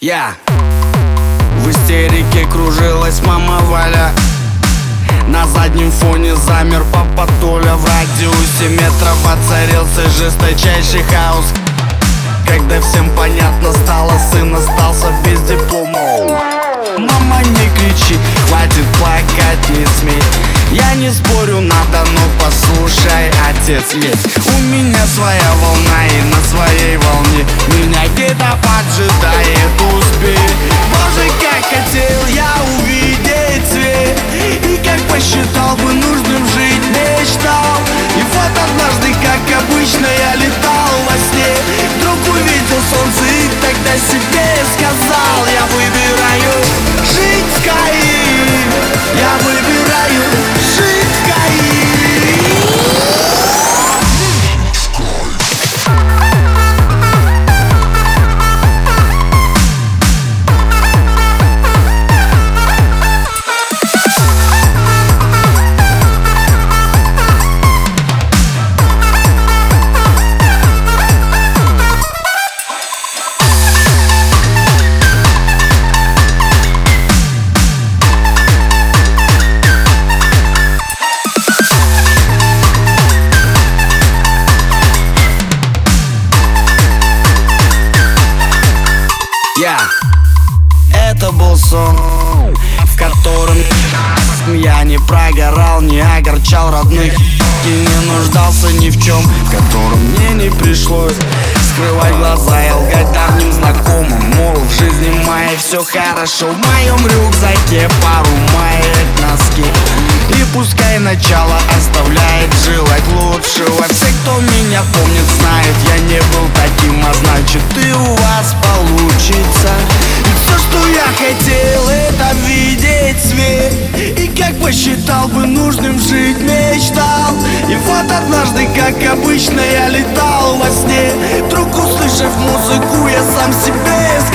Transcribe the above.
Я. В истерике кружилась мама Валя. На заднем фоне замер папа Толя. В радиусе метров воцарился жесточайший хаос. Когда всем понятно стало, сын остался без диплома. Мама, не кричи, хватит плакать, не смей. Я не спорю, надо, но послушай, отец есть. У меня своя волна и на своей волне сон, в котором я не прогорал, не огорчал родных И не нуждался ни в чем, в котором мне не пришлось Скрывать глаза и лгать давним знакомым. Мол, в жизни моей все хорошо В моем рюкзаке пару маек, носки. И пускай начало оставляет желать лучшего. Все, кто меня помнит, знает, я не был таким А значит и у вас получится. И все, что я посчитал бы нужным жить, мечтал. И вот однажды, как обычно, я летал во сне. Вдруг услышав музыку, я сам себе сказал